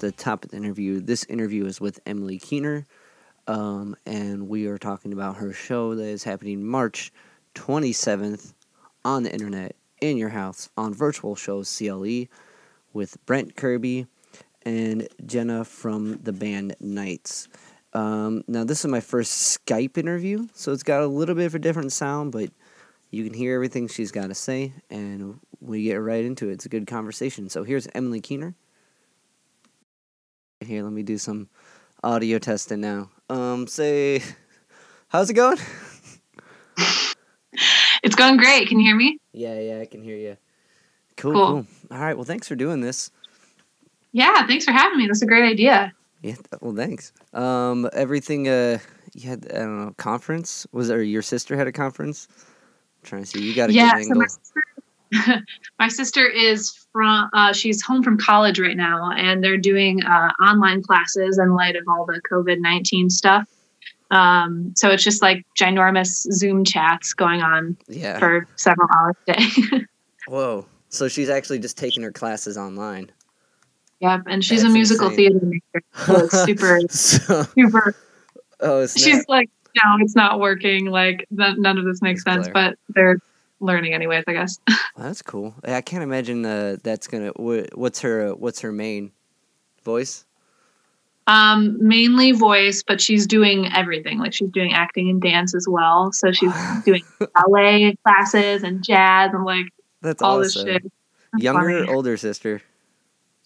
the top of the interview, this interview is with Emily Keener, um, and we are talking about her show that is happening March 27th on the internet in your house on virtual shows CLE with Brent Kirby and Jenna from the band Knights. Um, now, this is my first Skype interview, so it's got a little bit of a different sound, but you can hear everything she's got to say, and we get right into it. It's a good conversation. So here's Emily Keener. Here, let me do some audio testing now. Um, say, how's it going? It's going great. Can you hear me? Yeah, yeah, I can hear you. Cool, Cool. cool. All right, well, thanks for doing this. Yeah, thanks for having me. That's a great idea. Yeah, well, thanks. Um, everything. Uh, you had I don't know conference was there? Your sister had a conference. I'm trying to see. You got a yeah, good so angle. sister, my sister is from, uh, she's home from college right now, and they're doing uh, online classes in light of all the COVID 19 stuff. Um, so it's just like ginormous Zoom chats going on yeah. for several hours a day. Whoa. So she's actually just taking her classes online. yep, and she's That's a musical insane. theater major. So it's super, so, super oh, she's like, no, it's not working. Like, th- none of this makes That's sense, but they're learning anyways, I guess. Well, that's cool. I can't imagine uh, that's gonna. wha- What's her? What's her main voice? Um, mainly voice, but she's doing everything. Like, she's doing acting and dance as well. So she's doing ballet classes and jazz and like That's all this shit. That's Younger, older sister.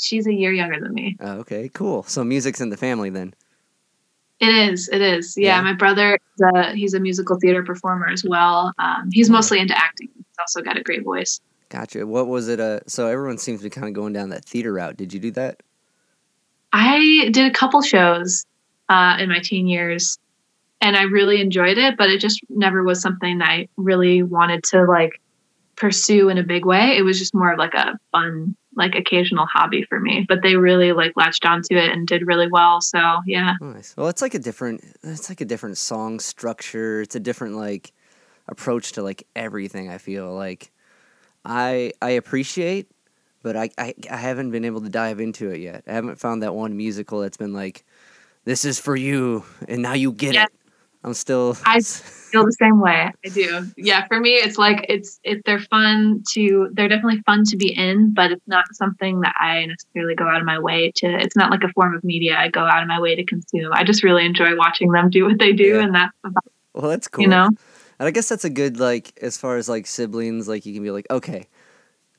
She's a year younger than me. Oh, okay, cool. So music's in the family then. It is. It is. Yeah, Yeah. my brother, a, he's a musical theater performer as well. Um, he's mostly into acting. He's also got a great voice. Gotcha. What was it? Uh, so everyone seems to be kind of going down that theater route. Did you do that? I did a couple shows uh, in my teen years, and I really enjoyed it. But it just never was something that I really wanted to like pursue in a big way. It was just more of like a fun, like occasional hobby for me. But they really like latched onto it and did really well. So yeah, Nice. Well, it's like a different. It's like a different song structure. It's a different like approach to like everything. I feel like I I appreciate, but I I, I haven't been able to dive into it yet. I haven't found that one musical that's been like, this is for you, and now you get Yeah. it. I'm still. I- feel the same way. I do. Yeah, for me, it's like it's it. They're fun to. They're definitely fun to be in, but it's not something that I necessarily go out of my way to. It's not like a form of media I go out of my way to consume. I just really enjoy watching them do what they do, Yeah. and that's about well, that's cool. you know. And I guess that's a good like as far as like siblings, like you can be like, okay,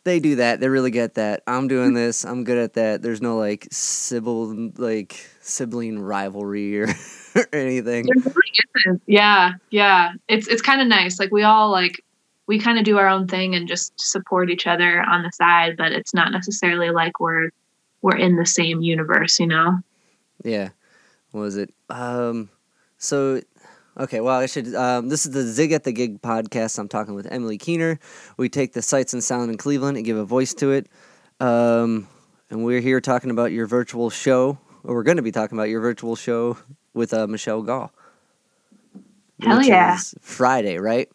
they do that, they really get that. I'm doing this, I'm good at that. There's no like sibling like sibling rivalry or, or anything. Really. Yeah, yeah. It's it's kind of nice. Like we all like we kind of do our own thing and just support each other on the side, but it's not necessarily like we're we're in the same universe, you know. Yeah. What was it? Um so okay, well I should um this is the Zig at the Gig podcast. I'm talking with Emily Keener. We take the sights and sound in Cleveland and give a voice to it. Um and we're here talking about your virtual show. Or we're going to be talking about your virtual show with uh, Michelle Gall. Hell yeah. Friday, right?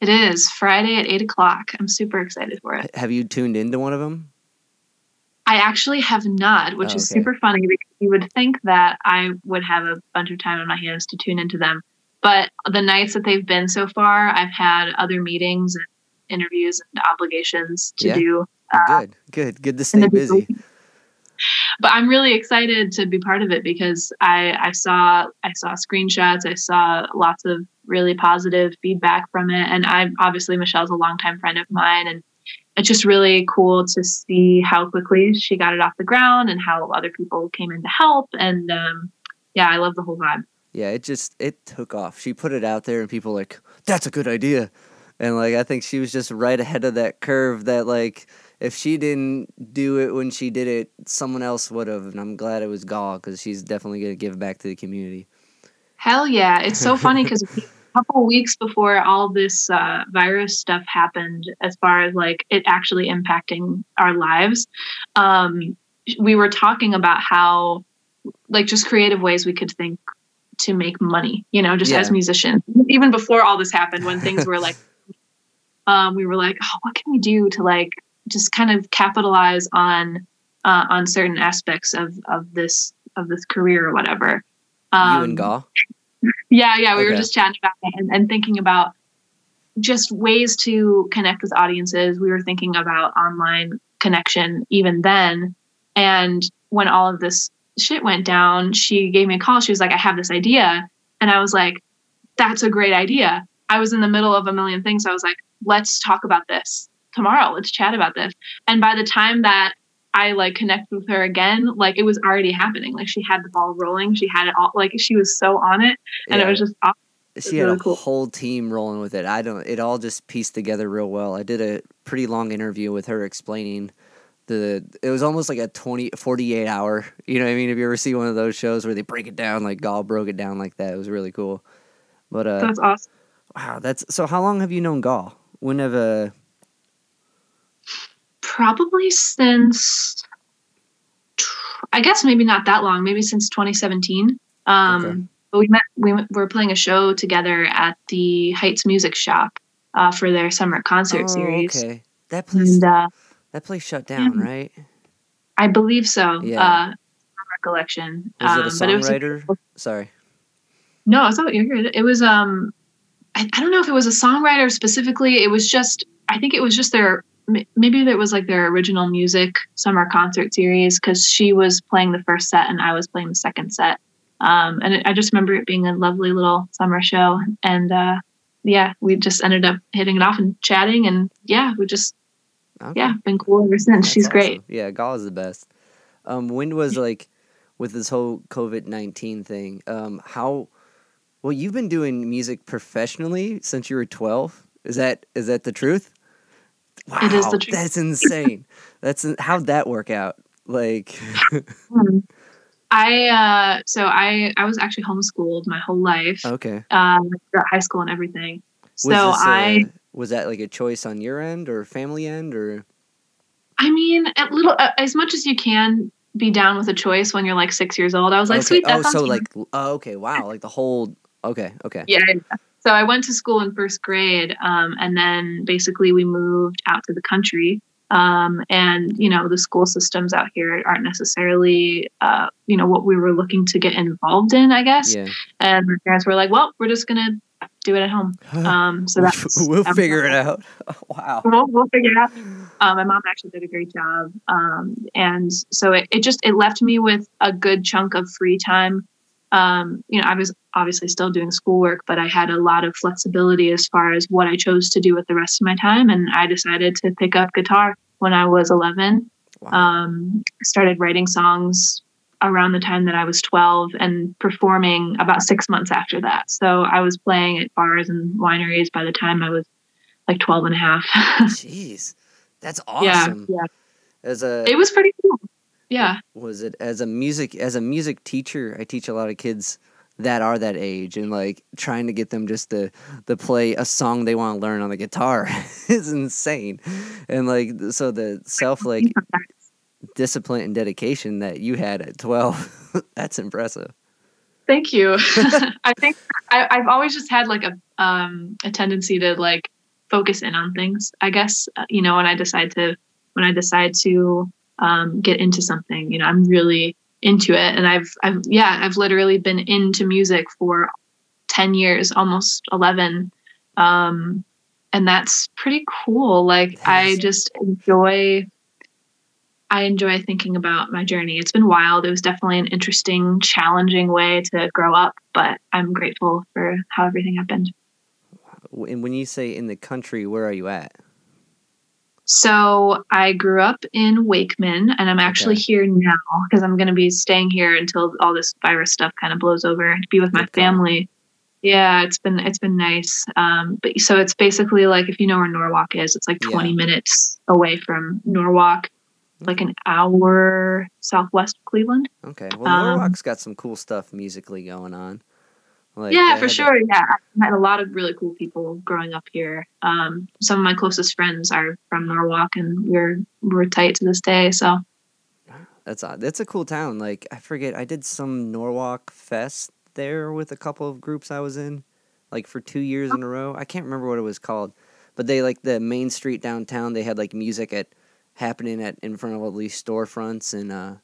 It is Friday at eight o'clock. I'm super excited for it. Have you tuned into one of them? I actually have not, which Oh, is super funny because you would think that I would have a bunch of time on my hands to tune into them. But the nights that they've been so far, I've had other meetings and interviews and obligations to Yeah. do. Uh, good, good, good to stay busy. but I'm really excited to be part of it because I, I saw I saw screenshots, I saw lots of really positive feedback from it, and I obviously Michelle's a longtime friend of mine, and it's just really cool to see how quickly she got it off the ground and how other people came in to help, and um, yeah, I love the whole vibe. Yeah, it just it took off. She put it out there, and people were like, "That's a good idea," and like I think she was just right ahead of that curve. That like if she didn't do it when she did it, someone else would have. And I'm glad it was Gall because she's definitely gonna give back to the community. Hell yeah. It's so funny because couple weeks before all this uh, virus stuff happened, as far as like it actually impacting our lives, um, we were talking about how, like, just creative ways we could think to make money, you know, just Yeah. as musicians. Even before all this happened, when things were like, um, we were like, oh, what can we do to like just kind of capitalize on uh, on certain aspects of of this of this career or whatever. Um, you and Gaw. Yeah, yeah, we okay. were just chatting about it and, and thinking about just ways to connect with audiences. We were thinking about online connection even then. And when all of this shit went down, she gave me a call. She was like, I have this idea. And I was like, that's a great idea. I was in the middle of a million things. I was like, let's talk about this tomorrow. Let's chat about this. And by the time that I like connected with her again, like it was already happening. Like she had the ball rolling. She had it all like she was so on it. And yeah. it was just awesome. She had a cool. whole team rolling with it. I don't it all just pieced together real well. I did a pretty long interview with her explaining the it was almost like a 20 48 hour you know what i mean if you ever see one of those shows where they break it down like Gall broke it down like that it was really cool but uh that's awesome wow that's so how long have you known Gall? when have uh probably since i guess maybe not that long maybe since 2017 um okay. but we met we were playing a show together at the heights music shop uh, for their summer concert oh, series okay that place and, uh, that place shut down, yeah. right? I believe so. Yeah. Uh, recollection. Was um, it a songwriter? Was, Sorry. No, I thought you heard it. It was um, I, I don't know if it was a songwriter specifically. It was just I think it was just their maybe it was like their original music summer concert series because she was playing the first set and I was playing the second set. Um, and it, I just remember it being a lovely little summer show. And uh, yeah, we just ended up hitting it off and chatting. And yeah, we just Okay. Yeah, been cool ever since. That's She's awesome. great. Yeah, Gaw is the best. Um, when was like with this whole COVID nineteen thing? Um, how well you've been doing music professionally since you were twelve? Is that is that the truth? Wow, it is the truth. That's insane. that's how'd that work out? Like, hmm. I uh, so I I was actually homeschooled my whole life. Okay. Um, high school and everything. Was so I was that like a choice on your end or family end or i mean a little uh, as much as you can be down with a choice when you're like six years old i was like okay. sweet that oh so like oh, okay wow like the whole okay okay yeah so i went to school in first grade um, and then basically we moved out to the country um, and you know the school systems out here aren't necessarily uh, you know what we were looking to get involved in i guess yeah. and my parents were like well we're just gonna do it at home. Um, so that's we'll figure it out. Wow, we'll, we'll figure it out. Um, my mom actually did a great job, um, and so it, it just it left me with a good chunk of free time. Um, you know, I was obviously still doing schoolwork, but I had a lot of flexibility as far as what I chose to do with the rest of my time, and I decided to pick up guitar when I was 11. Wow. Um, started writing songs around the time that I was 12 and performing about six months after that. So I was playing at bars and wineries by the time I was like 12 and a half. Jeez, that's awesome. Yeah, yeah. As a, it was pretty cool. Yeah. Was it as a music as a music teacher? I teach a lot of kids that are that age and like trying to get them just to to play a song they want to learn on the guitar is insane. And like so the self like discipline and dedication that you had at 12 that's impressive thank you i think I, have always just had like a um a tendency to like focus in on things i guess uh, you know when i decide to when i decide to um, get into something you know i'm really into it and i've i've yeah i've literally been into music for 10 years almost 11 um and that's pretty cool like i just enjoy I enjoy thinking about my journey. It's been wild. It was definitely an interesting, challenging way to grow up, but I'm grateful for how everything happened. And when you say in the country, where are you at? So I grew up in Wakeman, and I'm actually okay. here now because I'm going to be staying here until all this virus stuff kind of blows over to be with my family. Yeah, it's been it's been nice. Um, but so it's basically like if you know where Norwalk is, it's like 20 yeah. minutes away from Norwalk like an hour southwest of Cleveland. Okay. Well, um, Norwalk's got some cool stuff musically going on. Like, yeah, for sure. Yeah, I met a lot of really cool people growing up here. Um, some of my closest friends are from Norwalk, and we're we're tight to this day. So that's odd. That's a cool town. Like I forget, I did some Norwalk Fest there with a couple of groups I was in, like for two years in a row. I can't remember what it was called, but they like the main street downtown. They had like music at happening at in front of all these storefronts and uh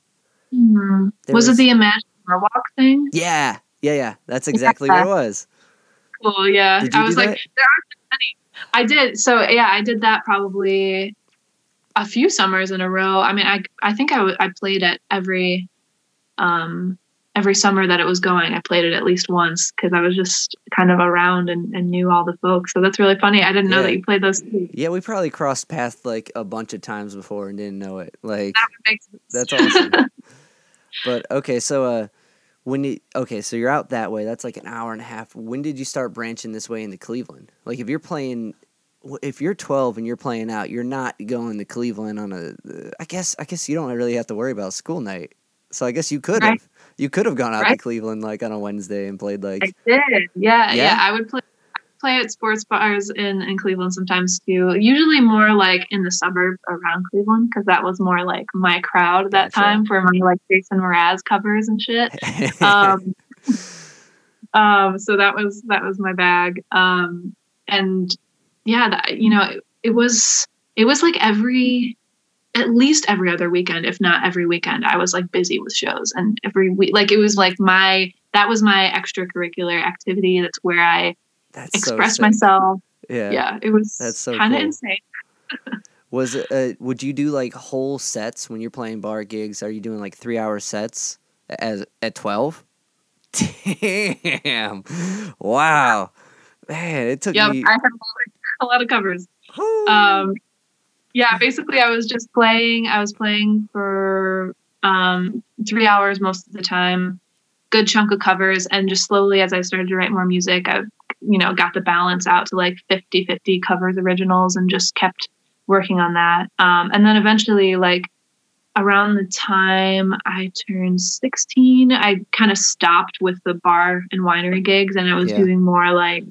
Mhm. Was, was- it the Imagine Norwalk thing? yeah yeah yeah that's exactly what it was Cool. Yeah. I was like, that? there are so many. I did. So yeah, I did that probably a few summers in a row. I mean, I I think I w- I played it every um every summer that it was going. I played it at least once because I was just kind of around and, and knew all the folks. So that's really funny. I didn't know Yeah. that you played those. Too. yeah we probably crossed paths like a bunch of times before and didn't know it like That would make sense. That's awesome. but okay, so uh when you okay, so you're out that way. That's like an hour and a half. When did you start branching this way into Cleveland? Like if you're playing if you're 12 and you're playing out, you're not going to Cleveland on a uh, guess I guess you don't really have to worry about school night. So I guess you could have Right. you could have gone out to Cleveland like on a Wednesday and played like I did. Yeah, Yeah? yeah. I would play play at sports bars in, in Cleveland sometimes too. Usually more like in the suburbs around Cleveland because that was more like my crowd that Gotcha. time for my like Jason Mraz covers and shit. Um, um, so that was that was my bag. Um, and yeah, that, you know, it, it was it was like every at least every other weekend, if not every weekend, I was like busy with shows and every week like it was like my that was my extracurricular activity. That's where I That's expressed so myself. Yeah. Yeah, it was That's so kind of cool. insane. Was it uh, would you do like whole sets when you're playing bar gigs? Are you doing like 3-hour sets as at 12? Damn. Wow. Man, it took Yep, me I had a lot, of, a lot of covers. Um yeah basically i was just playing i was playing for um three hours most of the time good chunk of covers and just slowly as i started to write more music i you know got the balance out to like 50 50 covers originals and just kept working on that um and then eventually like around the time i turned 16 i kind of stopped with the bar and winery gigs and i was Yeah. doing more like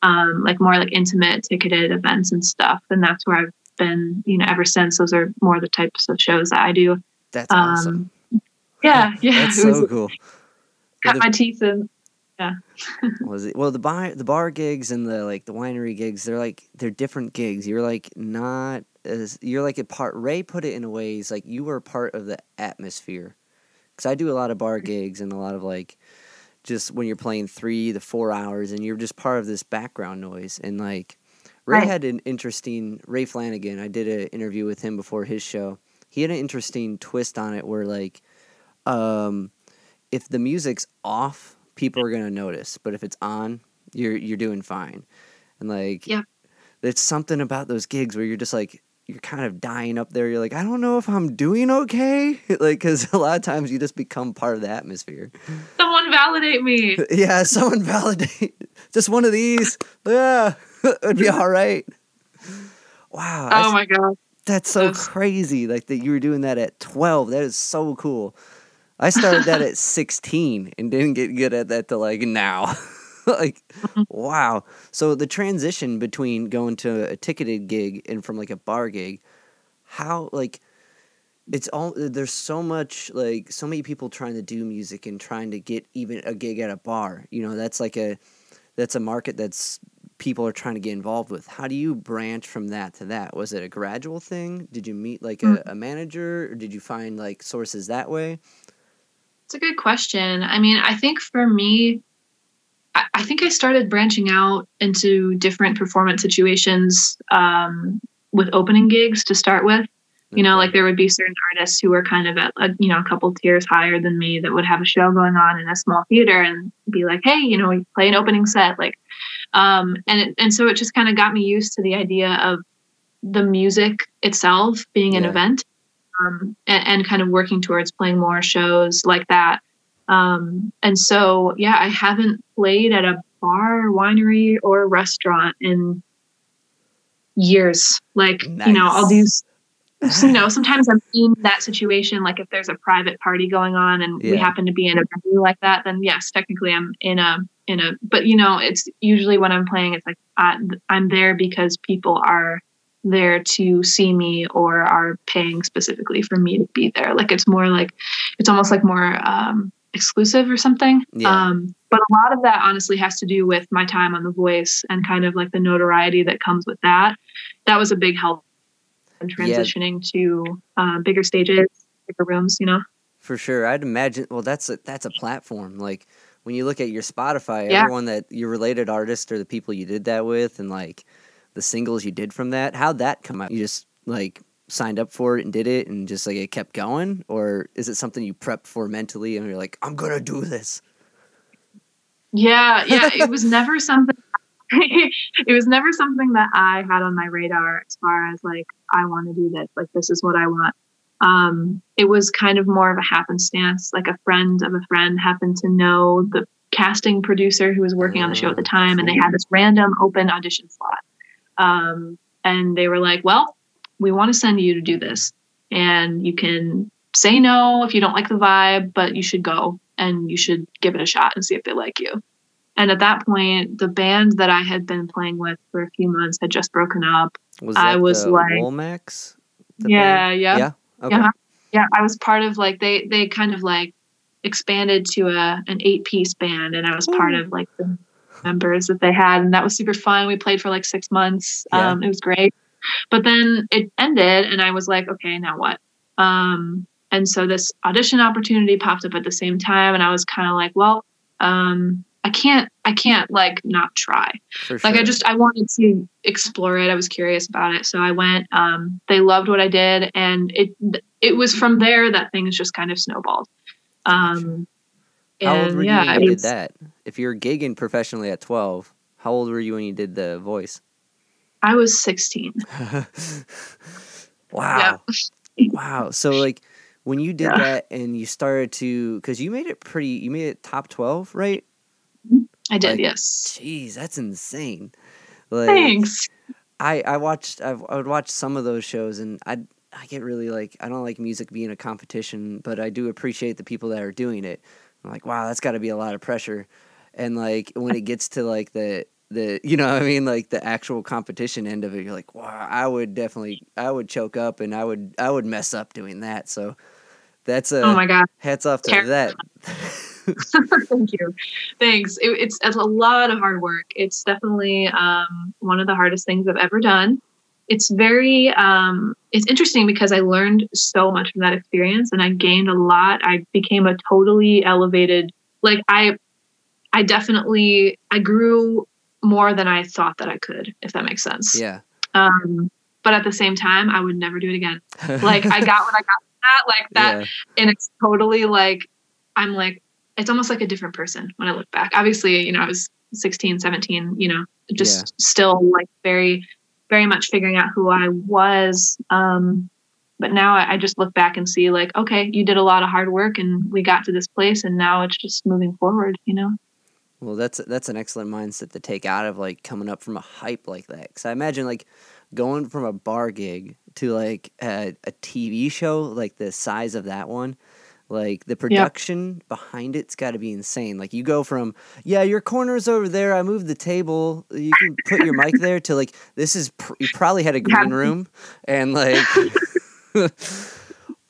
um, like more like intimate ticketed events and stuff. And that's where I've been, you know, ever since. Those are more the types of shows that I do. That's awesome. Um, yeah, yeah. That's so cool. cut the- my teeth in. Was it well the bar the bar gigs and the like the winery gigs? They're like they're different gigs. You're like not as you're like a part. Ray put it in a way. He's like you were part of the atmosphere. Because I do a lot of bar gigs and a lot of like just when you're playing three to four hours and you're just part of this background noise and like Ray Right. had an interesting Ray Flanagan. I did an interview with him before his show. He had an interesting twist on it where like um if the music's off, people are gonna notice. But if it's on, you're you're doing fine. And like Yeah. there's something about those gigs where you're just like you're kind of dying up there. You're like, I don't know if I'm doing okay. like, because a lot of times you just become part of the atmosphere. Someone validate me. yeah, someone validate. Just one of these. Yeah, it'd be all right. Wow. I Oh s- my god. that's so That's- crazy. Like that you were doing that at 12. That is so cool. I started that at 16 and didn't get good at that till like now. like Mhm. wow. So the transition between going to a ticketed gig and from like a bar gig, how like it's all there's so much like so many people trying to do music and trying to get even a gig at a bar. You know, that's like a that's a market that's people are trying to get involved with. How do you branch from that to that? Was it a gradual thing? Did you meet like a, a manager or did you find like sources that way? It's a good question. I mean, I think for me, I, I think I started branching out into different performance situations um, with opening gigs to start with. You know, like there would be certain artists who were kind of at a, you know a couple tiers higher than me that would have a show going on in a small theater and be like, hey, you know, we play an opening set, like, um, and it, and so it just kind of got me used to the idea of the music itself being an Yeah. event, um, and, and kind of working towards playing more shows like that. Um, and so, yeah, I haven't played at a bar, winery, or restaurant in years. Like, you know, I'll do you know, sometimes I'm in that situation. Like if there's a private party going on and we happen to be in a venue like that, then yes, technically I'm in a in a. But you know, it's usually when I'm playing, it's like I, I'm there because people are there to see me or are paying specifically for me to be there. Like it's more like it's almost like more um, exclusive or something. Yeah. Um, but a lot of that honestly has to do with my time on The Voice and kind of like the notoriety that comes with that. That was a big help and transitioning yeah. to uh, bigger stages, bigger rooms. You know, for sure. I'd imagine. Well, that's a that's a platform. Like when you look at your Spotify, yeah. everyone that your related artist or the people you did that with, and like the singles you did from that, how'd that come out? You just like signed up for it and did it, and just like it kept going, or is it something you prepped for mentally and you're like, I'm gonna do this? Yeah, yeah. it was never something it was never something that I had on my radar as far as like I want to do this, like this is what I want. Um, it was kind of more of a happenstance. Like a friend of a friend happened to know the casting producer who was working on the show at the time, and they had this random open audition slot. Um, and they were like, "Well, we want to send you to do this, and you can say no if you don't like the vibe, but you should go and you should give it a shot and see if they like you." And at that point, the band that I had been playing with for a few months had just broken up. Was I was like Womax? Yeah, yeah, yeah. Okay. Yeah, yeah. I was part of like they they kind of like expanded to a an eight piece band, and I was Ooh. part of like the members that they had, and that was super fun. We played for like six months. Yeah. Um, it was great, but then it ended, and I was like, okay, now what? Um, and so this audition opportunity popped up at the same time, and I was kind of like, well, um, I can't I can't like not try. Sure. Like I just I wanted to explore it. I was curious about it. So I went. Um, they loved what I did and it it was from there that things just kind of snowballed. Um, how old were yeah, you when you did that? If you're gigging professionally at twelve, how old were you when you did the voice? I was sixteen. wow. wow. So like when you did yeah. that and you started to because you made it pretty you made it top 12 right I did, like, yes. Jeez, that's insane. Like, Thanks. I I watched I've, I would watch some of those shows and I I get really like I don't like music being a competition, but I do appreciate the people that are doing it. I'm like, wow, that's got to be a lot of pressure. And like when it gets to like the the you know I mean like the actual competition end of it, you're like, wow, I would definitely I would choke up and I would I would mess up doing that. So that's a oh my god, hats off to that. Thank you. Thanks. It, it's, it's a lot of hard work. It's definitely um, one of the hardest things I've ever done. It's very, um, it's interesting because I learned so much from that experience and I gained a lot. I became a totally elevated, like I, I definitely, I grew more than I thought that I could, if that makes sense. Yeah. Um, but at the same time, I would never do it again. Like I got what I got that, like that, yeah. and it's totally like I'm like it's almost like a different person when I look back. Obviously, you know, I was 16, 17, you know, just yeah. still like very, very much figuring out who I was. Um, but now I, I just look back and see like, okay, you did a lot of hard work and we got to this place and now it's just moving forward, you know? Well, that's that's an excellent mindset to take out of like coming up from a hype like that. Because I imagine like going from a bar gig to like a, a TV show like the size of that one like the production yep. behind it's got to be insane. Like you go from yeah, your corner's over there. I moved the table. You can put your mic there to like this is pr- you probably had a green room and like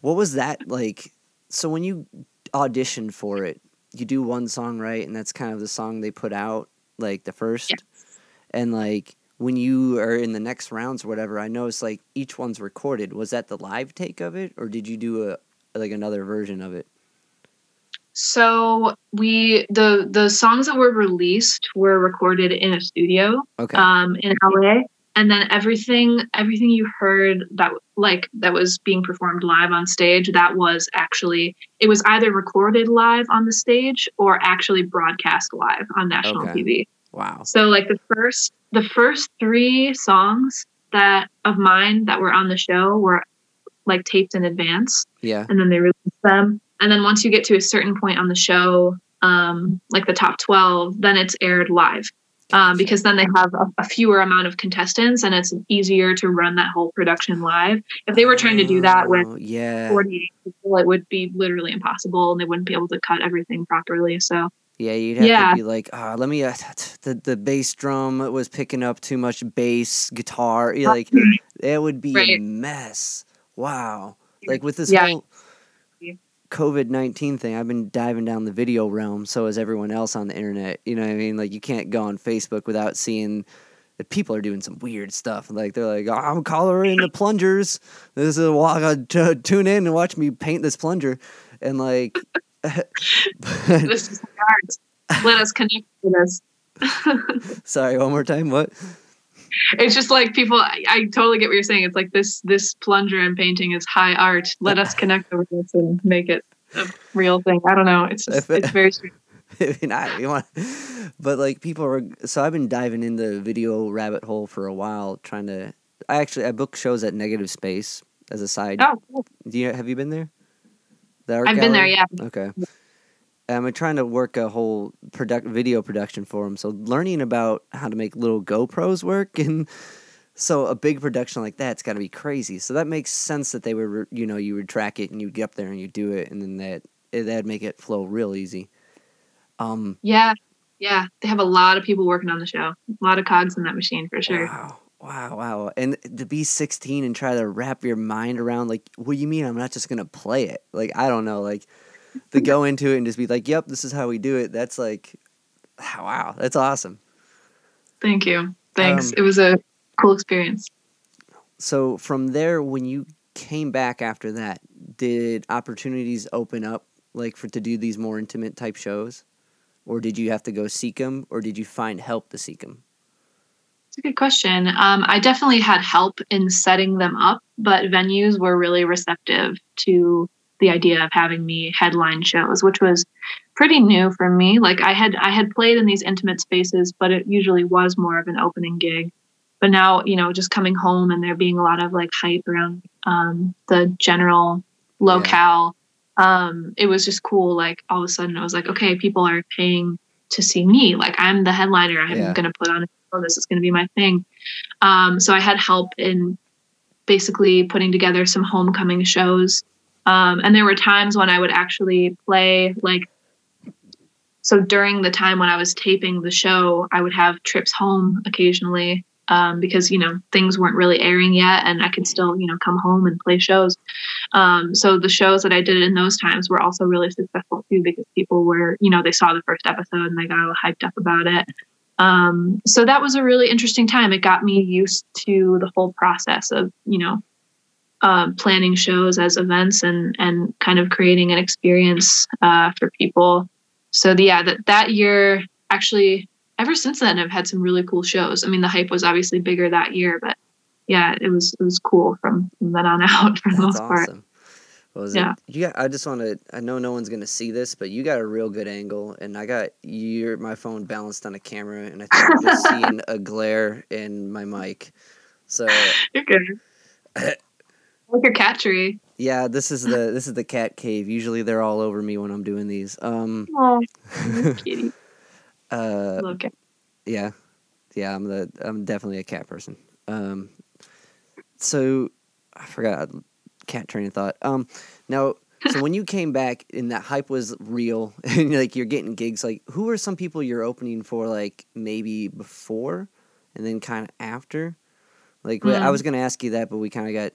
what was that like? So when you auditioned for it, you do one song right, and that's kind of the song they put out like the first, yes. and like when you are in the next rounds or whatever, I noticed like each one's recorded. Was that the live take of it, or did you do a like another version of it? So we the the songs that were released were recorded in a studio okay. um, in LA, and then everything everything you heard that like that was being performed live on stage that was actually it was either recorded live on the stage or actually broadcast live on national okay. TV. Wow! So like the first the first three songs that of mine that were on the show were like taped in advance. Yeah. And then they release them. And then once you get to a certain point on the show, um, like the top 12, then it's aired live. Um, because then they have a, a, fewer amount of contestants and it's easier to run that whole production live. If they were trying to do that with oh, yeah. 48 people, it would be literally impossible and they wouldn't be able to cut everything properly. So yeah, you'd have yeah. to be like, ah, let me. Uh, the the bass drum was picking up too much bass guitar. Like it would be right. a mess. Wow. Like with this yeah. whole COVID 19 thing, I've been diving down the video realm. So has everyone else on the internet. You know what I mean? Like you can't go on Facebook without seeing that people are doing some weird stuff. Like they're like, oh, I'm coloring the plungers. This is a walk. Uh, t- tune in and watch me paint this plunger, and like, this is art. Let us connect with this. sorry, one more time. What? It's just like people. I, I, totally get what you're saying. It's like this this plunger and painting is high art. Let us connect over this and make it a real thing. I don't know. It's just, it's very strange. I mean, I, you want, but like people are. So I've been diving in the video rabbit hole for a while, trying to. I actually I book shows at Negative Space as a side. Oh, cool. Do you have you been there? The I've gallery? been there. Yeah. Okay. I'm trying to work a whole product video production for them. So learning about how to make little GoPros work and so a big production like that's got to be crazy. So that makes sense that they would you know you would track it and you'd get up there and you'd do it and then that that'd make it flow real easy. Um, yeah, yeah, they have a lot of people working on the show. A lot of cogs in that machine for sure. Wow, wow, wow! And to be 16 and try to wrap your mind around like, what do you mean? I'm not just gonna play it. Like I don't know. Like to go into it and just be like, yep, this is how we do it. That's like, wow, that's awesome. Thank you. Thanks. Um, it was a cool experience. So from there, when you came back after that, did opportunities open up like for to do these more intimate type shows? or did you have to go seek them, or did you find help to seek them? It's a good question. Um, I definitely had help in setting them up, but venues were really receptive to the idea of having me headline shows, which was pretty new for me. Like I had I had played in these intimate spaces, but it usually was more of an opening gig. But now, you know, just coming home and there being a lot of like hype around um, the general locale um, it was just cool. Like all of a sudden, I was like, okay, people are paying to see me. Like I'm the headliner. I'm yeah. going to put on a show. This is going to be my thing. Um, so I had help in basically putting together some homecoming shows. Um, and there were times when I would actually play like so during the time when I was taping the show, I would have trips home occasionally um, because you know things weren't really airing yet, and I could still you know come home and play shows. Um, so the shows that I did in those times were also really successful too because people were you know they saw the first episode and they got all hyped up about it. Um, so that was a really interesting time. It got me used to the whole process of you know uh, planning shows as events and and kind of creating an experience uh, for people. So the, yeah, that that year actually ever since then I've had some really cool shows. I mean, the hype was obviously bigger that year, but yeah, it was it was cool from, from then on out for the most awesome. part. What was yeah. it? You got, I just want to. I know no one's gonna see this, but you got a real good angle, and I got your my phone balanced on a camera, and I think I'm just seeing a glare in my mic. So you're good. like a cat tree. Yeah, this is the this is the cat cave. Usually they're all over me when I'm doing these. Um, oh, kitty. Uh, okay. Yeah, yeah. I'm the I'm definitely a cat person. Um, so I forgot cat train of thought. Um, now so when you came back and that hype was real and like you're getting gigs, like who are some people you're opening for? Like maybe before and then kind of after. Like mm. I was gonna ask you that, but we kind of got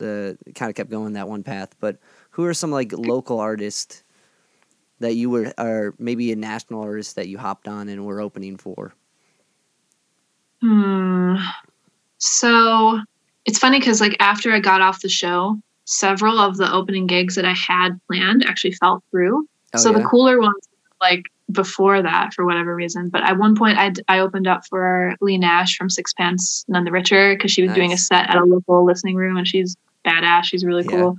the kind of kept going that one path. But who are some like local artists that you were, or maybe a national artist that you hopped on and were opening for? Hmm. So it's funny because like after I got off the show, several of the opening gigs that I had planned actually fell through. Oh, so yeah? the cooler ones, like before that, for whatever reason. But at one point, I I opened up for Leigh Nash from Sixpence None the Richer because she was nice. doing a set at a local listening room, and she's badass. She's really yeah. cool.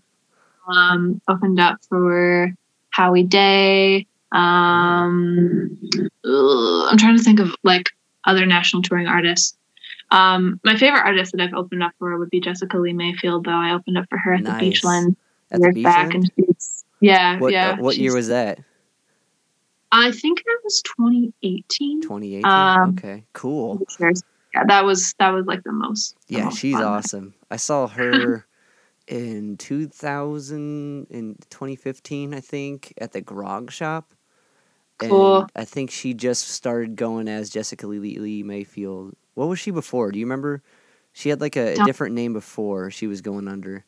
Um, opened up for Howie Day. Um, ugh, I'm trying to think of like other national touring artists. Um, my favorite artist that I've opened up for would be Jessica Lea Mayfield, though. I opened up for her at nice. the Beachland at years back, and she's yeah, what, yeah. Uh, what year was that? I think it was 2018. 2018. Um, okay, cool. Yeah, that was that was like the most. The yeah, most she's awesome. I saw her in 2000 in 2015 i think at the grog shop. Cool. and i think she just started going as jessica lea, lea mayfield. What was she before? Do you remember? She had like a, a different name before she was going under.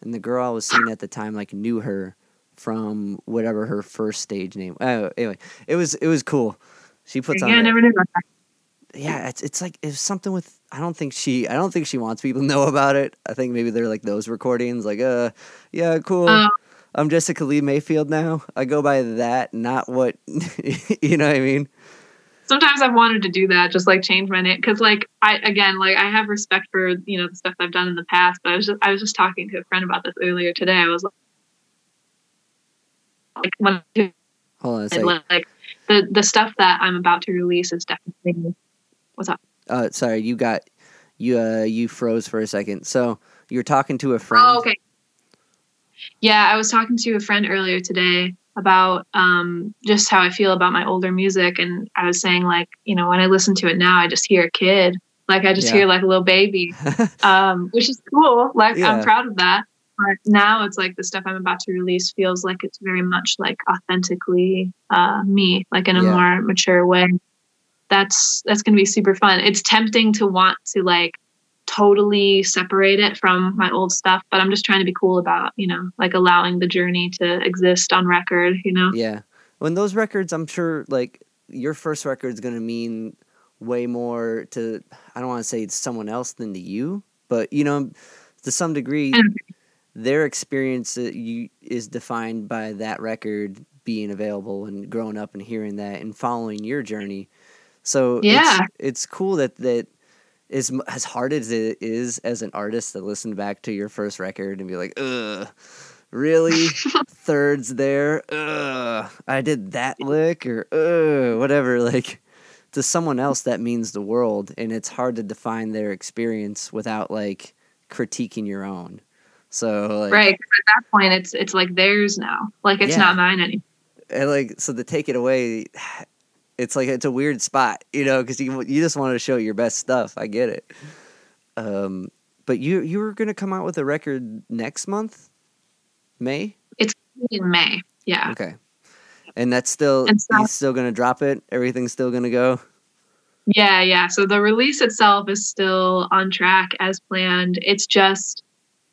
And the girl i was seeing at the time like knew her from whatever her first stage name oh anyway it was it was cool. She puts yeah, on I never knew about that. Yeah, it's it's like it's something with I don't think she I don't think she wants people to know about it. I think maybe they're like those recordings, like uh yeah, cool. Um, I'm Jessica Lea Mayfield now. I go by that, not what you know what I mean. sometimes I've wanted to do that, just like change my name, because like I again like I have respect for you know the stuff I've done in the past, but I was just I was just talking to a friend about this earlier today. I was like when Hold on a second. like the the stuff that I'm about to release is definitely what's up. Uh, sorry, you got you uh you froze for a second. So you're talking to a friend. Oh, okay. Yeah, I was talking to a friend earlier today about um, just how I feel about my older music, and I was saying like, you know, when I listen to it now, I just hear a kid, like I just Yeah. hear like a little baby, um, which is cool. Like Yeah. I'm proud of that. But now it's like the stuff I'm about to release feels like it's very much like authentically uh, me, like in a Yeah. more mature way. That's that's gonna be super fun. It's tempting to want to like totally separate it from my old stuff, but I'm just trying to be cool about, you know, like allowing the journey to exist on record, you know? Yeah. When those records, I'm sure, like your first record's gonna mean way more to. I don't want to say it's someone else than to you, but you know, to some degree, their experience uh, you, is defined by that record being available and growing up and hearing that and following your journey. So Yeah. it's, it's cool that that as hard as it is as an artist to listen back to your first record and be like, ugh, really thirds there, ugh, I did that lick or ugh, whatever. Like to someone else that means the world, and it's hard to define their experience without like critiquing your own. So like, right. At that point it's it's like theirs now. Like it's Yeah. not mine anymore. and like so to take it away it's like it's a weird spot you know because you you just wanted to show your best stuff i get it um but you you were gonna come out with a record next month may It's In May. Yeah. okay and that's still And so- he's still gonna drop it everything's still gonna go Yeah, yeah. So the release itself is still on track as planned. It's just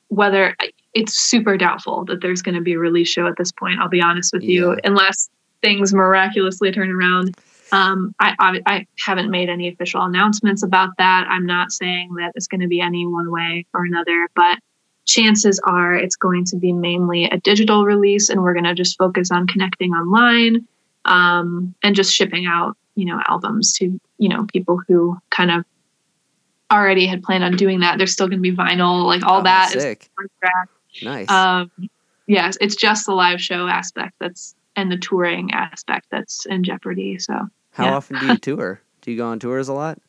whether it's super doubtful that there's going to be a release show at this point. I'll be honest with you, unless things miraculously turn around. Um, I, I I haven't made any official announcements about that. I'm not saying that it's going to be any one way or another, but chances are it's going to be mainly a digital release, and we're going to just focus on connecting online um, and just shipping out you know albums to you know people who kind of already had planned on doing that. There's still going to be vinyl like all Oh, that sick. nice. Um yes it's just the live show aspect that's and the touring aspect that's in jeopardy so how yeah. often do you tour do you go on tours a lot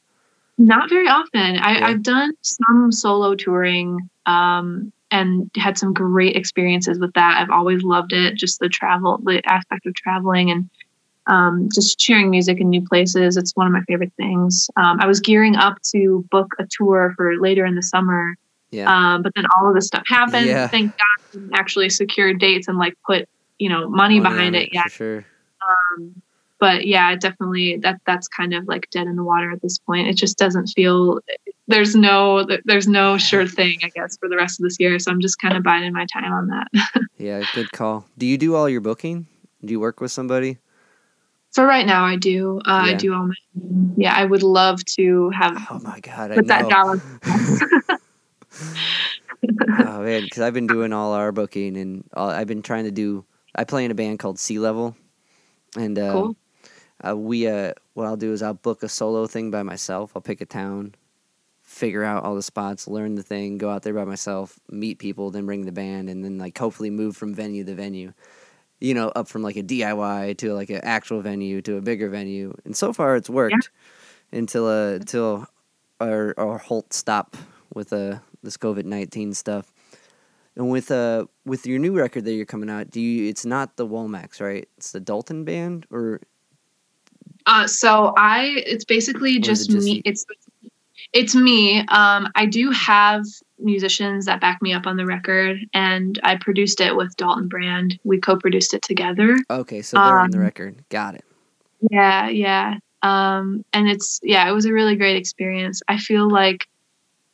not very often I, Yeah. i've done some solo touring um and had some great experiences with that i've always loved it just the travel the aspect of traveling and um, just sharing music in new places. It's one of my favorite things. Um, I was gearing up to book a tour for later in the summer, yeah um, but then all of this stuff happened. Yeah. Thank God, we actually secured dates and like put you know money, Money behind on it. Yeah, sure um, but yeah, definitely that that's kind of like dead in the water at this point. It just doesn't feel. There's no there's no sure thing, I guess, for the rest of this year. So I'm just kind of biding my time on that. yeah good call do you do all your booking do you work with somebody For right now, I do. Uh, I do all my. Yeah, I would love to have oh my god i put that dollar. oh man, because I've been doing all our booking and all, I've been trying to do. I play in a band called Sea Level, and uh, Cool. uh, we uh, what I'll do is I'll book a solo thing by myself. I'll pick a town, figure out all the spots, learn the thing, go out there by myself, meet people, then bring the band, and then like hopefully move from venue to venue. You know, up from like a DIY to like an actual venue to a bigger venue, and so far it's worked until uh until our our halt stop with uh this COVID nineteen stuff. And with uh with your new record that you're coming out, do you? It's not the Womax, right? It's the Dalton Band, or Uh, so I, it's basically just, it just me. you? It's it's me. Um, I do have musicians that back me up on the record, and I produced it with Dalton Brand. We co-produced it together. okay, so they're on the Um, record. Got it. Yeah, yeah. Um, and it's yeah, it was a really great experience. I feel like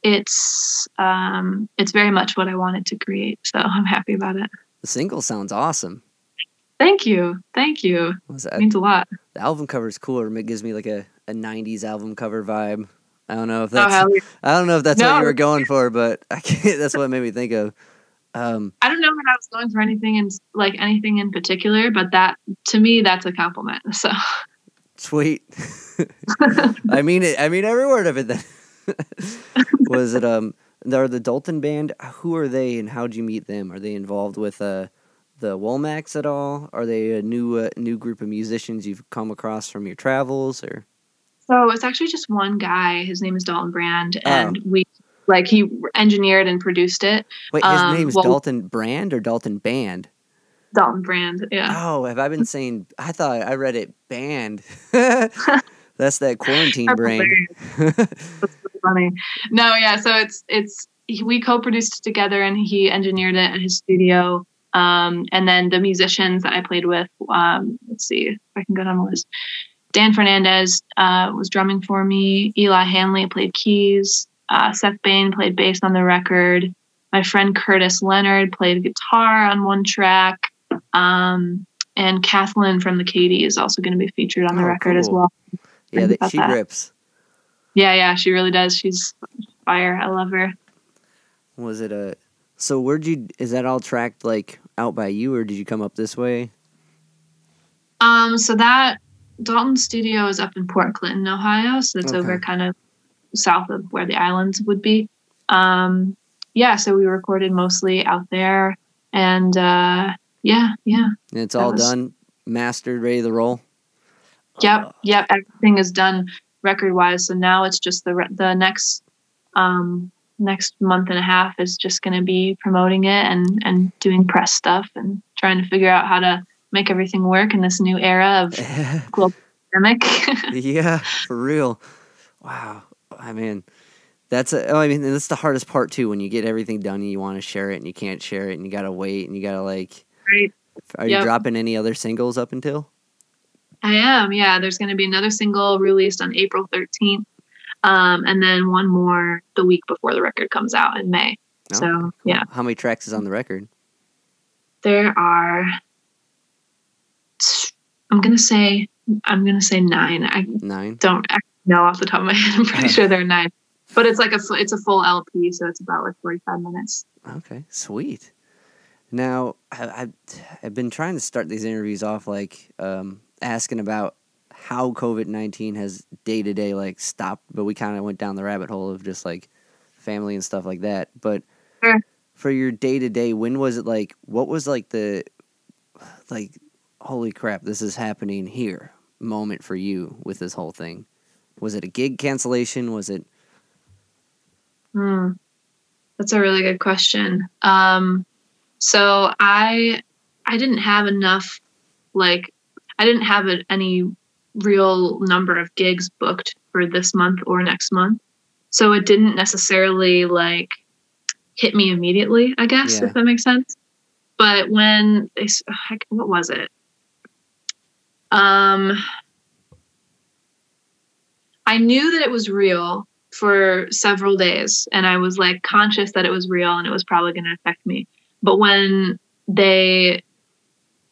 it's um, it's very much what I wanted to create, so I'm happy about it. The single sounds awesome. Thank you, thank you. It means a lot. the album cover is cool. It gives me like a, a a '90s album cover vibe. I don't know if Oh, that's yeah. I don't know if that's what you were going for, but I can't, that's what it made me think of. Um, I don't know that I was going for anything in like anything in particular, but that to me that's a compliment. So sweet. I mean it. I mean every word of it. Then was it um? Are the Dalton band? Who are they, and how'd you meet them? Are they involved with uh the Womacs at all? Are they a new uh, new group of musicians you've come across from your travels, or so it's actually just one guy. His name is Dalton Brand, Oh. and we like he engineered and produced it. wait, his Um, name's well- Dalton Brand or Dalton Band? Dalton Brand, yeah. Oh, have I been saying? I thought I read it band. That's that quarantine That's brain. That's funny. No, yeah. So it's it's we co-produced together, and he engineered it at his studio. Um, and then the musicians that I played with, um, let's see if I can go down the list. Dan Fernandez uh, was drumming for me. Eli Hanley played keys. Uh, Seth Bain played bass on the record. My friend Curtis Leonard played guitar on one track. Um, and Kathleen from the Katie is also going to be featured on the Oh, record as well. Yeah, that, she that. rips. Yeah, yeah, she really does. She's fire. I love her. Was it a? So where'd you? Is that all tracked like out by you, or did you come up this way? Um, so that Dalton Studio is up in Port Clinton, Ohio. So it's Okay. over kind of south of where the islands would be. Um, yeah, so we recorded mostly out there, and uh, yeah, yeah, And it's all was- done, mastered, ready to roll. Yep, Uh, yep. Everything is done record wise. So now it's just the re- the next um, next month and a half is just going to be promoting it and and doing press stuff and trying to figure out how to make everything work in this new era of global pandemic. yeah, for real. Wow. I mean, that's a, oh, I mean, that's the hardest part too. When you get everything done and you want to share it and you can't share it and you gotta wait and you gotta like. Right. Are you dropping any other singles up until? I am, yeah. There's going to be another single released on April 13th, um, and then one more the week before the record comes out in May. No? So, Cool. yeah. How many tracks is on the record? There are, I'm going to say, I'm to say nine. I Nine. don't actually know off the top of my head. I'm pretty sure there are nine, but it's like a, it's a full LP, so it's about like 45 minutes. Okay, sweet. Now, I, I, I've been trying to start these interviews off like um, asking about how COVID 19 has day to day like stopped, but we kind of went down the rabbit hole of just like family and stuff like that. But Sure. for your day to day, when was it like, what was like the, like, holy crap, this is happening here moment for you with this whole thing? Was it a gig cancellation? Was it, Hmm. That's a really good question. Um, so I I didn't have enough like I didn't have a, any real number of gigs booked for this month or next month. So it didn't necessarily like hit me immediately, I guess, Yeah. if that makes sense. But when they heck, what was it? Um I knew that it was real for several days and I was like conscious that it was real and it was probably going to affect me. But when they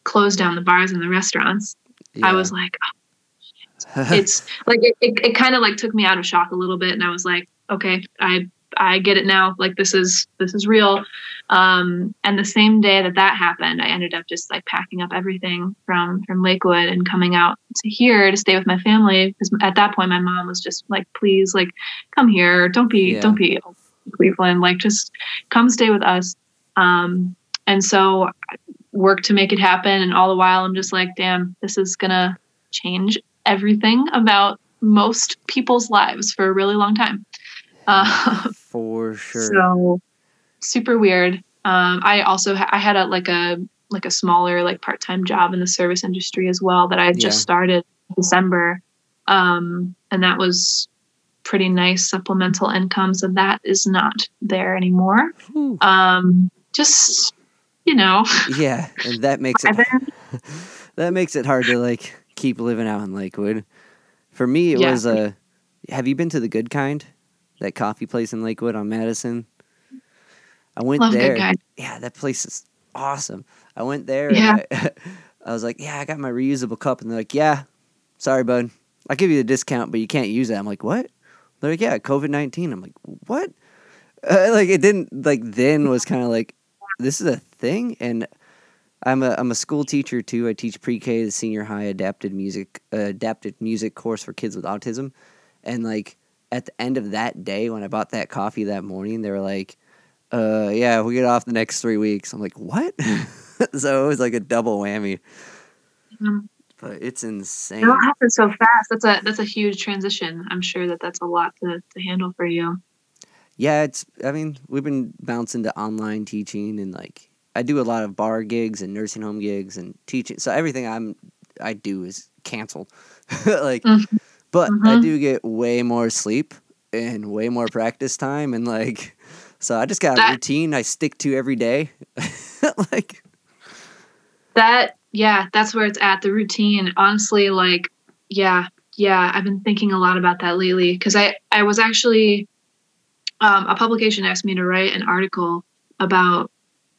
closed down the bars and the restaurants, I was like, oh, it's like it, it, it kind of like took me out of shock a little bit and I was like, okay, I I get it now. Like this is this is real. Um, and the same day that that happened, I ended up just like packing up everything from from Lakewood and coming out to here to stay with my family because at that point my mom was just like, please, like come here. Don't be Yeah. don't be Cleveland. Like just come stay with us. Um, and so I worked to make it happen. And all the while I'm just like, damn, this is gonna change everything about most people's lives for a really long time. Uh, for sure. so super weird. Um, I also ha- I had a like a like a smaller like part time job in the service industry as well that I had just Yeah. started in December, um, and that was pretty nice supplemental income. So that is not there anymore. Um, just you know, Yeah, and that makes it that makes it hard to like keep living out in Lakewood. For me, it Yeah. was a. have you been to the Good Kind, that coffee place in Lakewood on Madison? I went love there. Yeah, that place is awesome. I went there. Yeah. And I, I was like, yeah, I got my reusable cup, and they're like, yeah, sorry, bud. I'll give you the discount, but you can't use that. I'm like, what? They're like, yeah, COVID nineteen. I'm like, what? Uh, like it didn't like then was kind of like, this is a thing, and I'm a I'm a school teacher too. I teach pre-K to senior high adapted music uh, adapted music course for kids with autism, and like at the end of that day when I bought that coffee that morning, they were like, uh, "Yeah, we get off the next three weeks." I'm like, "What?" so it was like a double whammy. Um, But it's insane. it all happens so fast. That's a that's a huge transition. I'm sure that that's a lot to, to handle for you. Yeah, it's. I mean, we've been bouncing to online teaching and like I do a lot of bar gigs and nursing home gigs and teaching. So everything I'm I do is canceled. like, Mhm. but I Mhm. do get way more sleep and way more practice time and like. So I just got a routine I stick to every day. like, That yeah, that's where it's at. The routine, honestly, like yeah, yeah. I've been thinking a lot about that lately because I I was actually um, a publication asked me to write an article about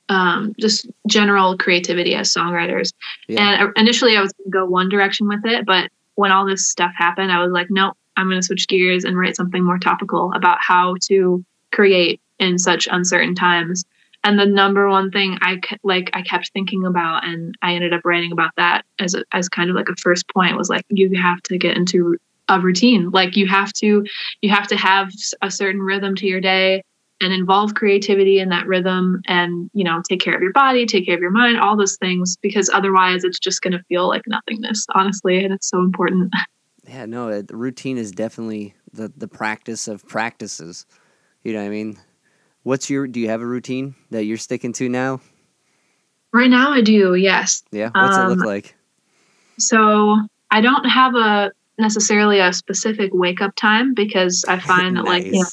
um, just general creativity as songwriters. Yeah. And initially, I was going to go one direction with it, but when all this stuff happened, I was like, nope, I'm going to switch gears and write something more topical about how to create in such uncertain times. And the number one thing I like I kept thinking about, and I ended up writing about that as a, as kind of like a first point was like you have to get into a routine. Like you have to you have to have a certain rhythm to your day and involve creativity in that rhythm and you know take care of your body take care of your mind all those things because otherwise it's just going to feel like nothingness honestly and it's so important yeah, no, the routine is definitely the the practice of practices. You know what I mean? What's your? Do you have a routine that you're sticking to now? right now i do yes Yeah. What's it look Um, like? so i don't have a necessarily a specific wake up time because i find that like you know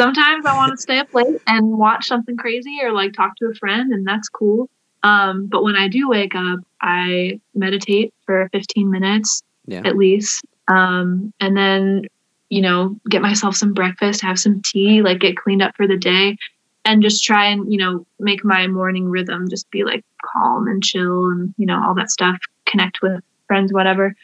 sometimes I want to stay up late and watch something crazy or like talk to a friend, and that's cool. Um, but when I do wake up, I meditate for 15 minutes Yeah. at least. Um, and then, you know, get myself some breakfast, have some tea, like get cleaned up for the day, and just try and, you know, make my morning rhythm just be like calm and chill and, you know, all that stuff, connect with friends, whatever.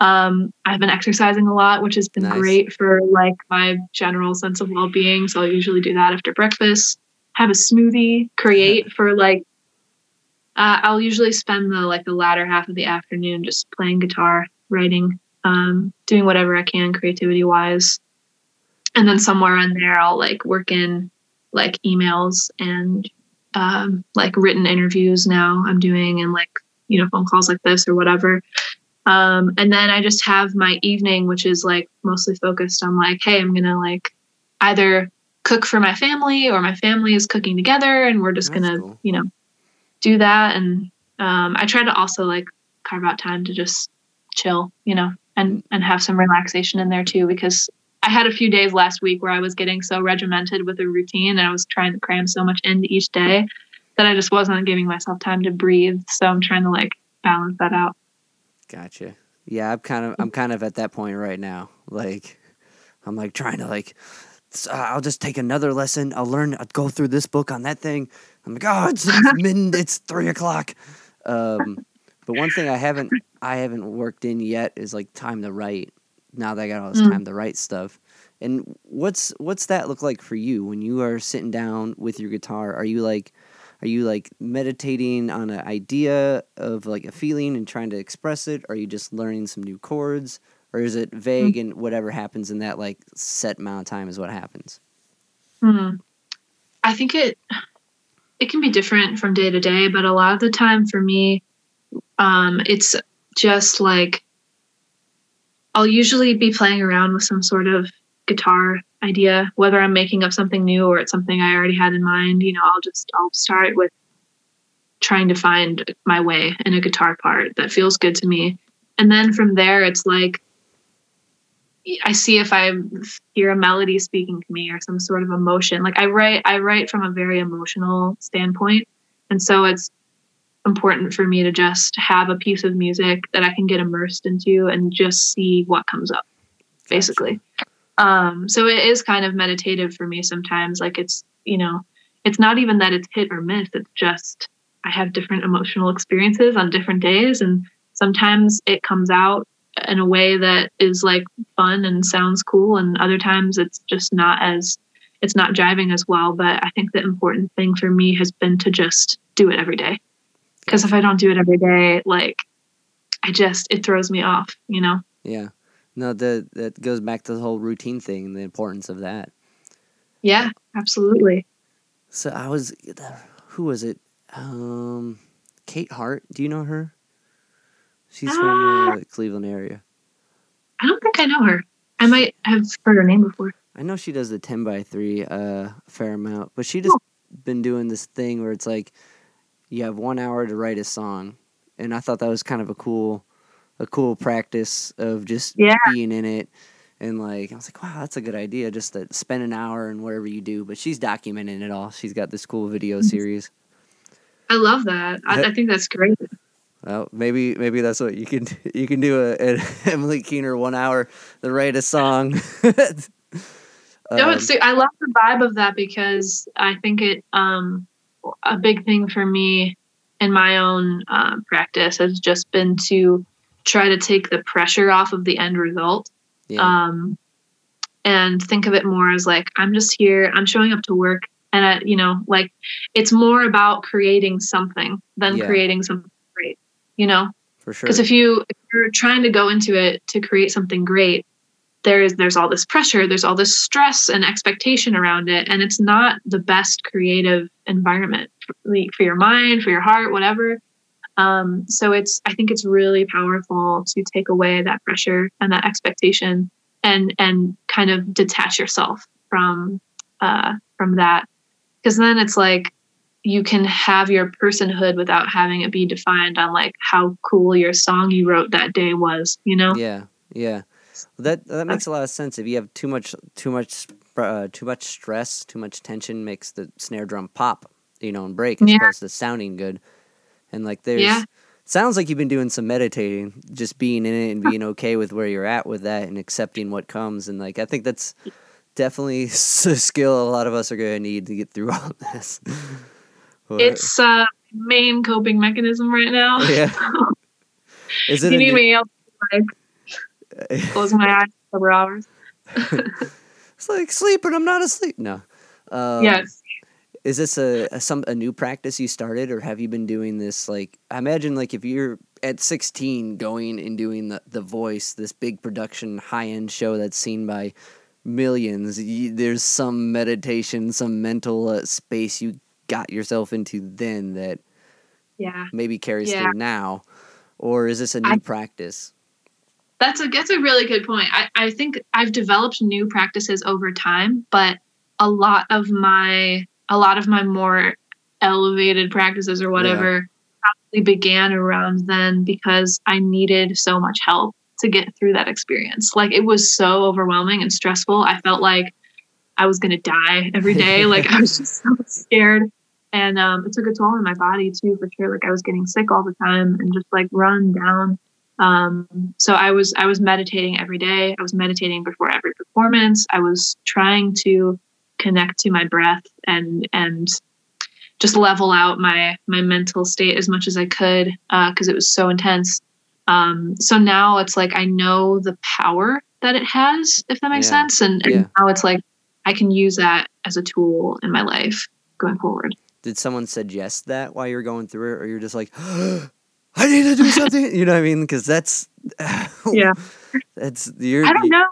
Um, I've been exercising a lot, which has been Nice. great for like my general sense of well being. So I usually do that after breakfast. Have a smoothie, create for like uh, I'll usually spend the like the latter half of the afternoon just playing guitar, writing, um, doing whatever I can creativity wise. And then somewhere in there I'll like work in like emails and um, like written interviews now I'm doing and like, you know, phone calls like this or whatever. Um, and then I just have my evening, which is like mostly focused on like, hey, I'm gonna like either cook for my family or my family is cooking together and we're just That's gonna, cool. you know, do that. And um, I try to also like carve out time to just chill, you know, and and have some relaxation in there too because I had a few days last week where I was getting so regimented with a routine and I was trying to cram so much into each day that I just wasn't giving myself time to breathe. So I'm trying to like balance that out. Gotcha. Yeah, I'm kind of I'm kind of at that point right now. Like, I'm like trying to like, uh, I'll just take another lesson. I'll learn. I'll go through this book on that thing. I'm like, oh, it's mid, it's three o'clock. Um, but one thing I haven't I haven't worked in yet is like time to write. Now that I got all this Mm. time to write stuff. And what's what's that look like for you when you are sitting down with your guitar? Are you like are you like meditating on an idea of like a feeling and trying to express it? Are you just learning some new chords? Or is it vague and whatever happens in that like set amount of time is what happens? Hmm. I think it it can be different from day to day, but a lot of the time for me, um, it's just like I'll usually be playing around with some sort of guitar idea, whether I'm making up something new or it's something I already had in mind. You know, I'll just I'll start with trying to find my way in a guitar part that feels good to me, and then from there it's like I see if I hear a melody speaking to me or some sort of emotion. Like I write, I write from a very emotional standpoint, and so it's important for me to just have a piece of music that I can get immersed into and just see what comes up, basically. Um, so it is kind of meditative for me sometimes. Like it's, you know, it's not even that it's hit or miss. It's just I have different emotional experiences on different days, and sometimes it comes out in a way that is like fun and sounds cool and other times it's just not as it's not driving as well but i think the important thing for me has been to just do it every day because if i don't do it every day like i just it throws me off you know Yeah. No, the that goes back to the whole routine thing, and the importance of that. yeah absolutely So I was, who was it? Um, Kate Hart. Do you know her? She's from Ah. the Cleveland area. i don't think i know her i might have heard her name before I know she does the ten by three uh, a fair amount, but she just been doing this thing where it's like you have one hour to write a song, and I thought that was kind of a cool, a cool practice of just Yeah. being in it. And like I was like, wow, that's a good idea. Just to spend an hour and whatever you do. But she's documenting it all. She's got this cool video Mm-hmm. series. i love that i, I think that's great Well, maybe maybe that's what you can you can do a, an Emily Keener one hour to write a song. No, Um, it's I love the vibe of that because I think it um a big thing for me in my own um, practice has just been to try to take the pressure off of the end result yeah, um and think of it more as like I'm just here I'm showing up to work and I, you know like it's more about creating something than Yeah. creating something great you know for sure. because if you if you're trying to go into it to create something great there's there's all this pressure there's all this stress and expectation around it and it's not the best creative environment for, for your mind for your heart whatever um, so it's i think it's really powerful to take away that pressure and that expectation and and kind of detach yourself from uh, from that because then it's like you can have your personhood without having it be defined on like how cool your song you wrote that day was you know Yeah, yeah. Well, that that makes a lot of sense. If you have too much too much uh, too much stress, too much tension makes the snare drum pop, you know, and break as Yeah. opposed to sounding good. And like there's Yeah. sounds like you've been doing some meditating, just being in it and being okay with where you're at with that and accepting what comes. And like I think that's definitely a skill a lot of us are gonna need to get through all this. Or- it's uh main coping mechanism right now yeah. Is it a need new- me to like close my eyes for hours It's like sleeping. I'm not asleep. No. Um, yes Is this a, a some a new practice you started, or have you been doing this? Like, I imagine, like if you're at 16, going and doing the the voice, this big production, high end show that's seen by millions. You, there's some meditation, some mental uh, space you got yourself into then that yeah maybe carries Yeah. through now, or is this a new I- practice? That's a that's a really good point. I, I think I've developed new practices over time, but a lot of my a lot of my more elevated practices or whatever probably began around then because I needed so much help to get through that experience. Like it was so overwhelming and stressful. I felt like I was gonna die every day. like I was just so scared. And um, it took a toll on my body too, for sure. Like I was getting sick all the time and just like run down um, so i was i was meditating every day i was meditating before every performance i was trying to connect to my breath and and just level out my my mental state as much as i could because it was so intense um, so now it's like i know the power that it has if that makes Yeah. sense and, and Yeah. now it's like i can use that as a tool in my life going forward Did someone suggest that while you're going through it, or you're just like, I need to do something? you know what I mean? Because that's Yeah. that's you're i don't know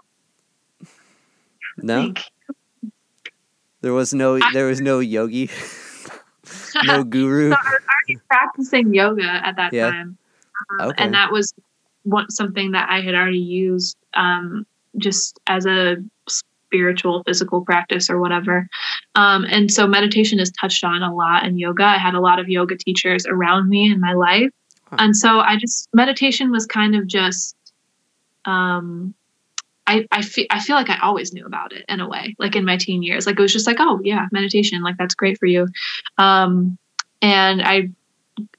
no. There was no there was no yogi, no guru. So I was already practicing yoga at that Yeah. time, um, Okay. and that was one something that I had already used um, just as a spiritual, physical practice or whatever. Um, and so meditation is touched on a lot in yoga. I had a lot of yoga teachers around me in my life, Huh. and so I just meditation was kind of just. Um, I, I feel I feel like I always knew about it in a way, like in my teen years. Like it was just like, oh yeah, meditation, like that's great for you. Um, and I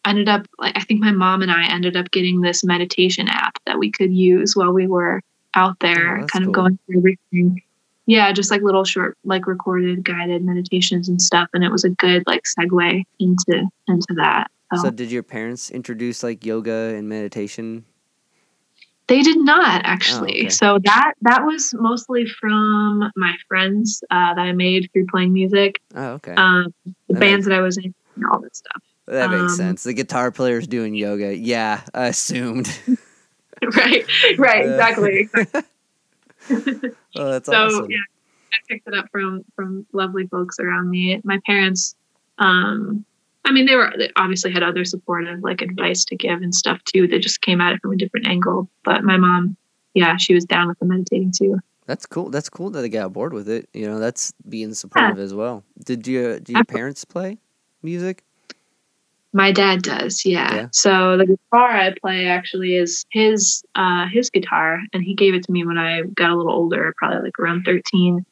ended up like I think my mom and I ended up getting this meditation app that we could use while we were out there, Oh, kind of cool. going through everything. Yeah, just like little short, like recorded guided meditations and stuff, and it was a good like segue into into that. So, So did your parents introduce like yoga and meditation? They did not actually. okay. So that that was mostly from my friends uh, that I made through playing music, Oh, okay. um, the That bands that I was in, and all that stuff. that makes um, sense. The guitar player's doing yoga. Yeah, I assumed. right, right, Uh, exactly. oh, that's so awesome. yeah, I picked it up from from lovely folks around me. My parents, um, I mean, they were they obviously had other supportive like advice to give and stuff too. They just came at it from a different angle. But my mom, yeah, she was down with the meditating too. That's cool. That's cool that they got aboard with it. You know, that's being supportive as well. Did you? Do your parents play music? My dad does, yeah. Yeah. So the guitar I play actually is his uh his guitar and he gave it to me when I got a little older, probably like around 13.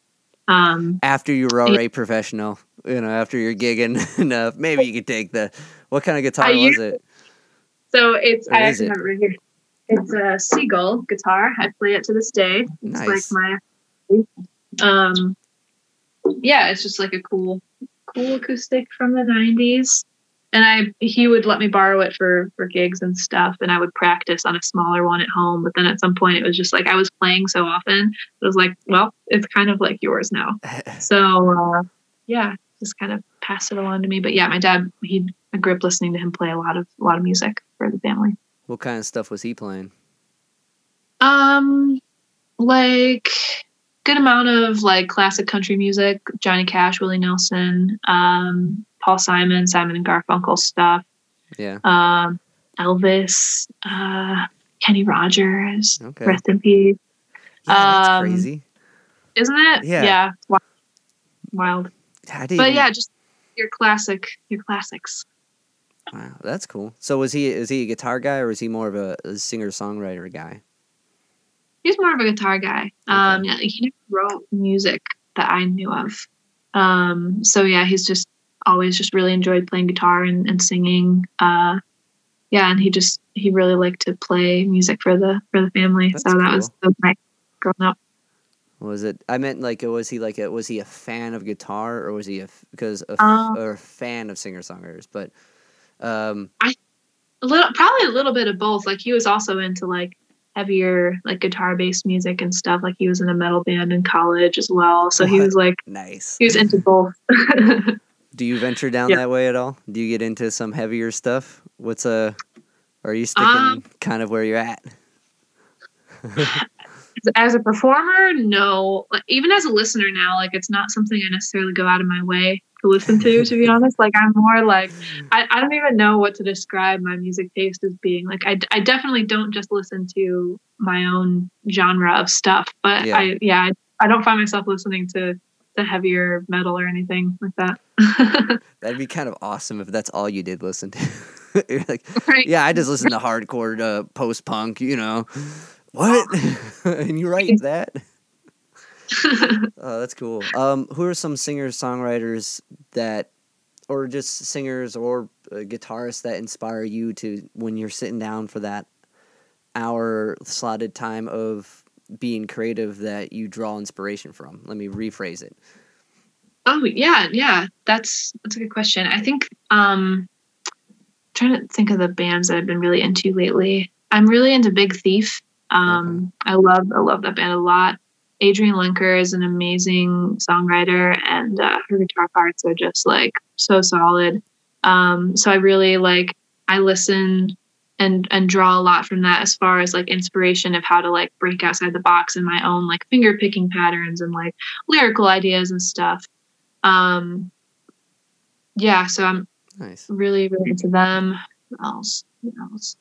Um After you were already professional, you know, after you're gigging enough, maybe you could take the. What kind of guitar I was it? so it's Or I is actually it? have it right here. It's a Seagull guitar. I play it to this day. It's Nice. like my um yeah, it's just like a cool cool acoustic from the 90s. And I he would let me borrow it for for gigs and stuff and I would practice on a smaller one at home, but then at some point it was just like I was playing so often, it was like, well, it's kind of like yours now. So uh yeah, just kind of passed it along to me. But yeah, my dad he I grew up listening to him play a lot of a lot of music for the family. what kind of stuff was he playing? Um, like good amount of like classic country music, Johnny Cash, Willie Nelson, um, Paul Simon, Simon and Garfunkel stuff, Yeah. um, Elvis, uh, Kenny Rogers, Okay. rest in peace, Yeah, that's um, crazy. isn't it? Yeah. yeah, wild. wild. Didn't But yeah, just your classic, your classics. Wow, that's cool. So was he is he a guitar guy or is he more of a, a singer songwriter guy? He's more of a guitar guy. Um, yeah, he never wrote music that I knew of. Um, so yeah, he's just always just really enjoyed playing guitar and, and singing. Uh, yeah, and he just he really liked to play music for the for the family. That's so that was was nice growing up. Was it? I meant like was he like a was he a fan of guitar or was he a because a, Um, or a fan of singer songwriters? But um, A little, probably a little bit of both. Like he was also into like heavier like guitar based music and stuff. Like he was in a metal band in college as well. So he was like nice. he was into both. Do you venture down Yeah. that way at all? Do you get into some heavier stuff? What's a? Are you sticking Um, kind of where you're at? as a performer no even as a listener now like it's not something i necessarily go out of my way to listen to to be honest like i'm more like I, I don't even know what to describe my music taste as being like I, I definitely don't just listen to my own genre of stuff but Yeah. i yeah I, I don't find myself listening to the heavier metal or anything like that That'd be kind of awesome if that's all you did listen to. you're like, right yeah, I just listen to hardcore uh, post punk. You know, what? and you write that? Oh, that's cool. Um, who are some singers, songwriters that, or just singers or uh, guitarists that inspire you to when you're sitting down for that hour slotted time of being creative that you draw inspiration from? Let me rephrase it. Oh yeah, yeah. That's that's a good question. I think um trying to think of the bands that I've been really into lately. I'm really into Big Thief. Um I love I love that band a lot. Adrianne Lenker is an amazing songwriter and uh, her guitar parts are just like so solid. Um so I really like I listen and and draw a lot from that as far as like inspiration of how to like break outside the box in my own like finger picking patterns and like lyrical ideas and stuff um yeah so i'm Nice. really really into them Who else Who else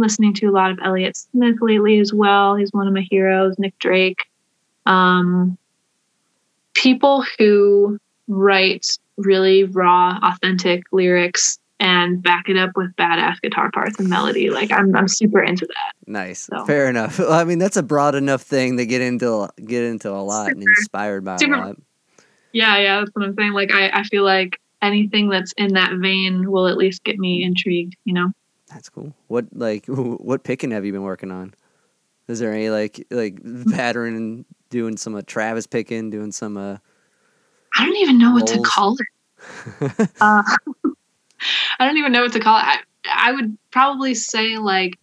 listening to a lot of elliott smith lately as well. He's one of my heroes nick drake. Um people who write really raw authentic lyrics and back it up with badass guitar parts and melody like i'm, I'm super into that. Nice. So- Fair enough. I mean, that's a broad enough thing to get into get into a lot and inspired by super- a lot. yeah yeah that's what i'm saying. Like i, I feel like anything that's in that vein will at least get me intrigued you know That's cool. What like what picking have you been working on? Is there any like like pattern and doing some uh, Travis picking, doing some uh I don't even know what to call it. Uh, I don't even know what to call it. I, I would probably say like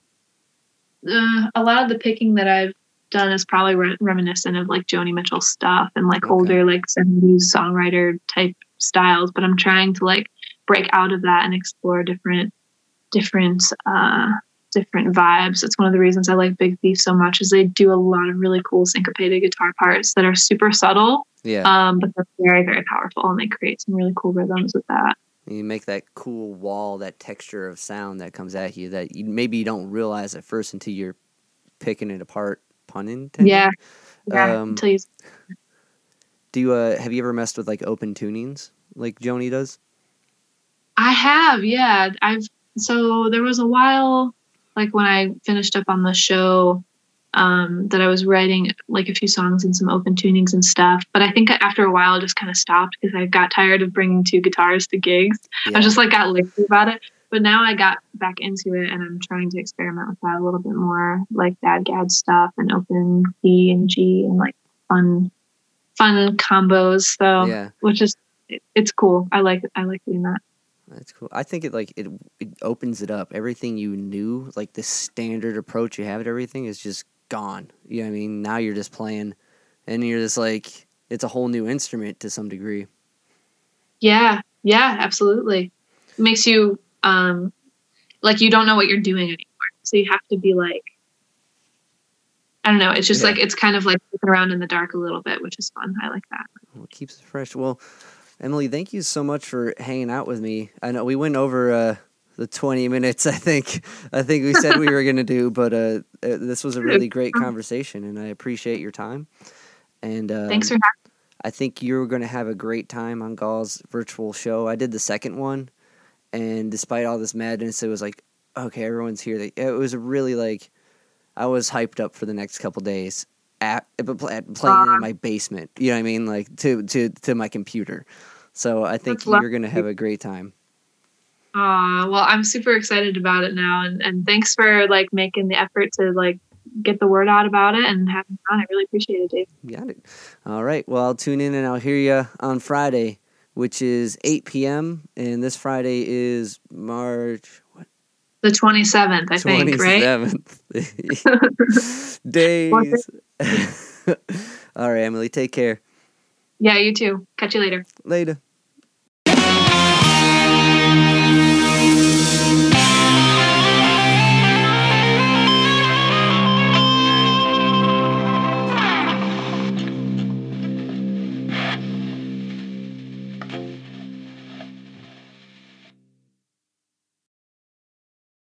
uh, a lot of the picking that I've done is probably re- reminiscent of like Joni Mitchell stuff and like Okay. older like 70s songwriter type styles. But I'm trying to like break out of that and explore different different uh different vibes. It's one of the reasons I like Big Thief so much is they do a lot of really cool syncopated guitar parts that are super subtle, Yeah. um, but they're very, very powerful and they create some really cool rhythms with that. you make that cool wall, that texture of sound that comes at you that you, maybe you don't realize at first until you're picking it apart. Pun intended. Yeah. Yeah. Um, until you Do you uh, have you ever messed with like open tunings like Joni does? I have, yeah. I've so there was a while like when I finished up on the show um that I was writing like a few songs and some open tunings and stuff. But I think after a while I just kind of stopped because I got tired of bringing two guitars to gigs. Yeah. I just like got lazy about it. But now I got back into it and I'm trying to experiment with that a little bit more, like DADGAD stuff and open B and G and like fun fun combos. So yeah. which is it's cool. I like I like doing that. That's cool. I think it like it it opens it up. Everything you knew, like the standard approach you have at everything is just gone. You know what I mean? Now you're just playing and you're just like it's a whole new instrument to some degree. Yeah, yeah, absolutely. It makes you um like you don't know what you're doing anymore. So you have to be like I don't know, it's just Yeah. like it's kind of like looking around in the dark a little bit, which is fun. I like that. Well, it keeps it fresh. Well, Emily, thank you so much for hanging out with me. I know we went over uh, the 20 minutes I think I think we said we were going to do, but uh, uh, this was a really great conversation and I appreciate your time. And um, Thanks for having me. I think you're going to have a great time on Gall's virtual show. I did the second one, and despite all this madness, it was like, okay, everyone's here. It was really like, I was hyped up for the next couple days at, at playing Aw. in my basement. You know what I mean? Like to to to my computer. So I think you're going to have a great time. Aw, well, I'm super excited about it now, and and thanks for like making the effort to like get the word out about it and having fun. I really appreciate it, Dave. Got it. All right. Well, I'll tune in and I'll hear you on Friday, which is 8 p.m. And this Friday is March? The 27th, I think, right? 27th. Days. All right, Emily. Take care. Yeah, you too. Catch you later. Later.